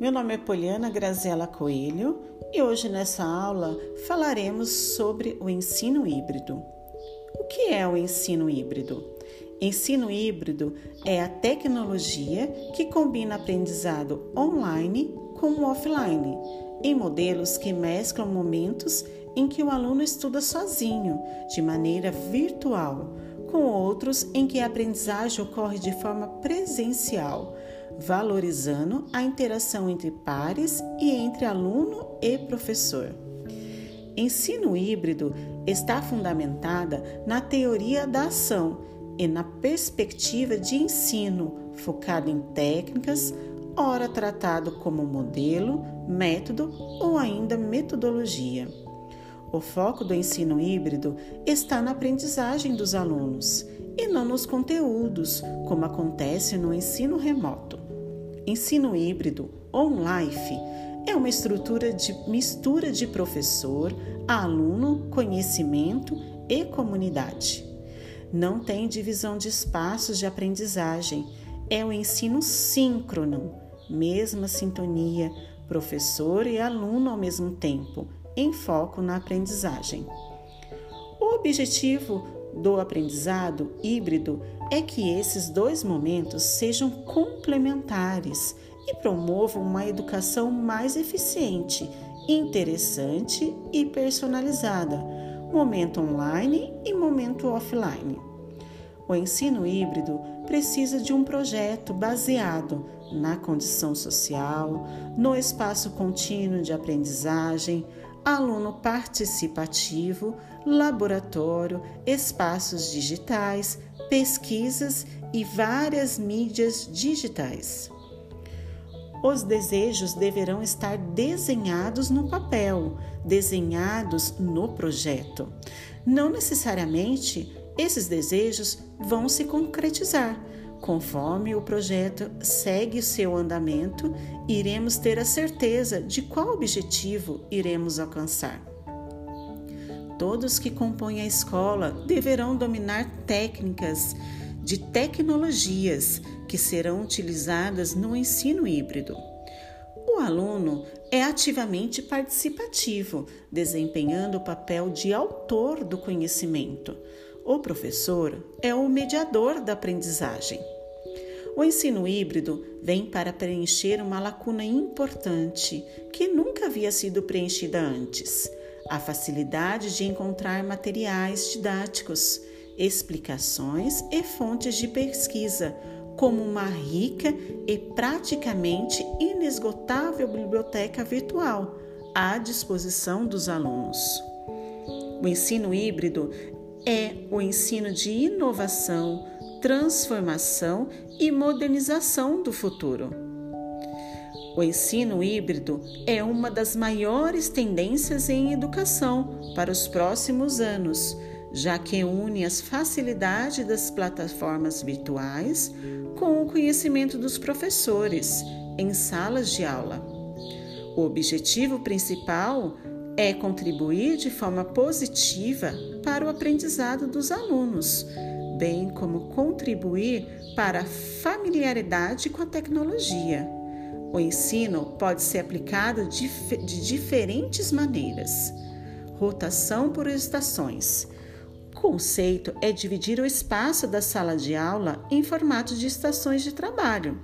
Meu nome é Poliana Graziela Coelho e hoje nessa aula falaremos sobre o ensino híbrido. O que é o ensino híbrido? Ensino híbrido é a tecnologia que combina aprendizado online com offline, em modelos que mesclam momentos em que o aluno estuda sozinho, de maneira virtual, com outros em que a aprendizagem ocorre de forma presencial valorizando a interação entre pares e entre aluno e professor. Ensino híbrido está fundamentada na teoria da ação e na perspectiva de ensino focado em técnicas, ora tratado como modelo, método ou ainda metodologia. O foco do ensino híbrido está na aprendizagem dos alunos e não nos conteúdos, como acontece no ensino remoto. Ensino híbrido on-life é uma estrutura de mistura de professor, aluno, conhecimento e comunidade. Não tem divisão de espaços de aprendizagem, é o ensino síncrono, mesma sintonia, professor e aluno ao mesmo tempo, em foco na aprendizagem. O objetivo do aprendizado híbrido é que esses dois momentos sejam complementares e promovam uma educação mais eficiente, interessante e personalizada, momento online e momento offline. O ensino híbrido precisa de um projeto baseado na condição social, no espaço contínuo de aprendizagem, aluno participativo, laboratório, espaços digitais, pesquisas e várias mídias digitais. Os desejos deverão estar desenhados no papel, desenhados no projeto. Não necessariamente esses desejos vão se concretizar, Conforme o projeto segue seu andamento, iremos ter a certeza de qual objetivo iremos alcançar. Todos que compõem a escola deverão dominar técnicas de tecnologias que serão utilizadas no ensino híbrido. O aluno é ativamente participativo, desempenhando o papel de autor do conhecimento o professor é o mediador da aprendizagem. O ensino híbrido vem para preencher uma lacuna importante que nunca havia sido preenchida antes: a facilidade de encontrar materiais didáticos, explicações e fontes de pesquisa, como uma rica e praticamente inesgotável biblioteca virtual à disposição dos alunos. O ensino híbrido é o ensino de inovação, transformação e modernização do futuro. O ensino híbrido é uma das maiores tendências em educação para os próximos anos, já que une as facilidades das plataformas virtuais com o conhecimento dos professores em salas de aula. O objetivo principal é contribuir de forma positiva para o aprendizado dos alunos, bem como contribuir para a familiaridade com a tecnologia. O ensino pode ser aplicado de, diferentes maneiras. Rotação por estações. O conceito é dividir o espaço da sala de aula em formato de estações de trabalho,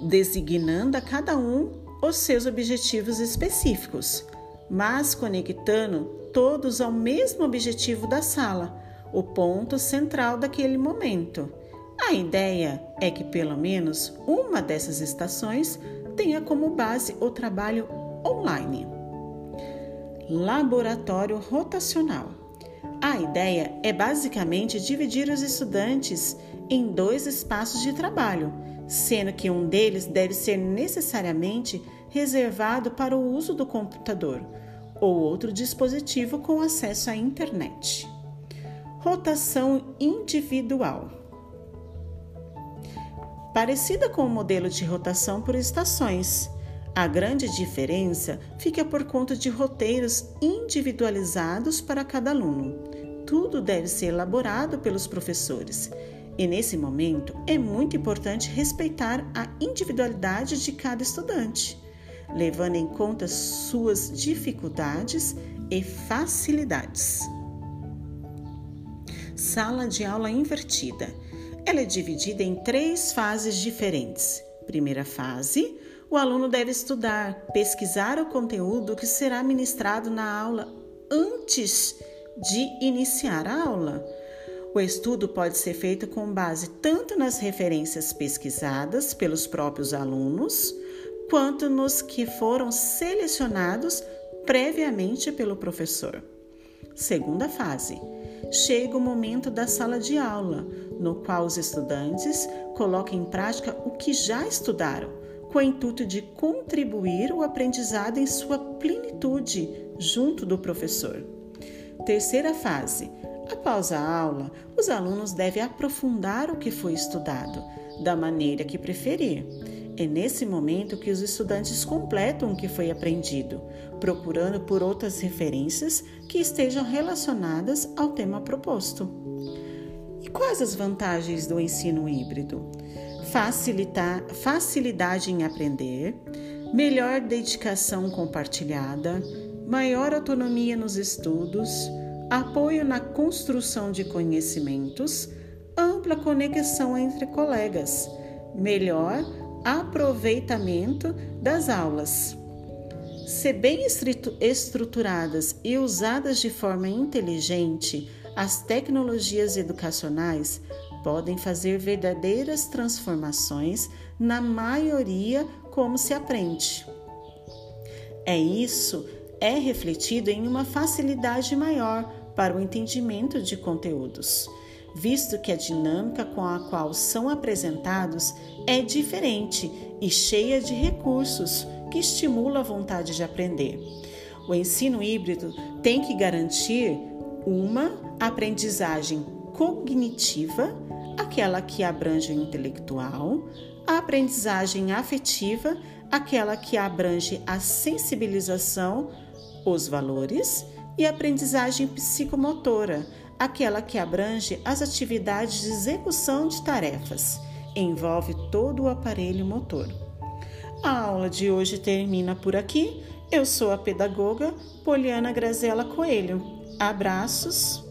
designando a cada um os seus objetivos específicos, mas conectando todos ao mesmo objetivo da sala, o ponto central daquele momento. A ideia é que pelo menos uma dessas estações tenha como base o trabalho online. Laboratório rotacional. A ideia é basicamente dividir os estudantes em dois espaços de trabalho sendo que um deles deve ser necessariamente reservado para o uso do computador ou outro dispositivo com acesso à internet. Rotação individual. Parecida com o modelo de rotação por estações, a grande diferença fica por conta de roteiros individualizados para cada aluno. Tudo deve ser elaborado pelos professores E nesse momento é muito importante respeitar a individualidade de cada estudante, levando em conta suas dificuldades e facilidades. Sala de aula invertida. Ela é dividida em três fases diferentes. Primeira fase, o aluno deve estudar, pesquisar o conteúdo que será ministrado na aula antes de iniciar a aula. O estudo pode ser feito com base tanto nas referências pesquisadas pelos próprios alunos, quanto nos que foram selecionados previamente pelo professor. Segunda fase. Chega o momento da sala de aula, no qual os estudantes colocam em prática o que já estudaram, com o intuito de contribuir o aprendizado em sua plenitude junto do professor. Terceira fase. Após a aula, os alunos devem aprofundar o que foi estudado, da maneira que preferir. É nesse momento que os estudantes completam o que foi aprendido, procurando por outras referências que estejam relacionadas ao tema proposto. Quais as vantagens do ensino híbrido? Facilitar, facilidade em aprender, melhor dedicação compartilhada, maior autonomia nos estudos, apoio na construção de conhecimentos, ampla conexão entre colegas, melhor aproveitamento das aulas. Se bem estruturadas e usadas de forma inteligente, as tecnologias educacionais podem fazer verdadeiras transformações na maioria como se aprende. É isso é refletido em uma facilidade maior para o entendimento de conteúdos, visto que a dinâmica com a qual são apresentados é diferente e cheia de recursos que estimula a vontade de aprender. O ensino híbrido tem que garantir uma aprendizagem cognitiva, aquela que abrange o intelectual, a aprendizagem afetiva, aquela que abrange a sensibilização os valores, e aprendizagem psicomotora, aquela que abrange as atividades de execução de tarefas, envolve todo o aparelho motor. A aula de hoje termina por aqui. Eu sou a pedagoga Poliana Grazela Coelho. Abraços.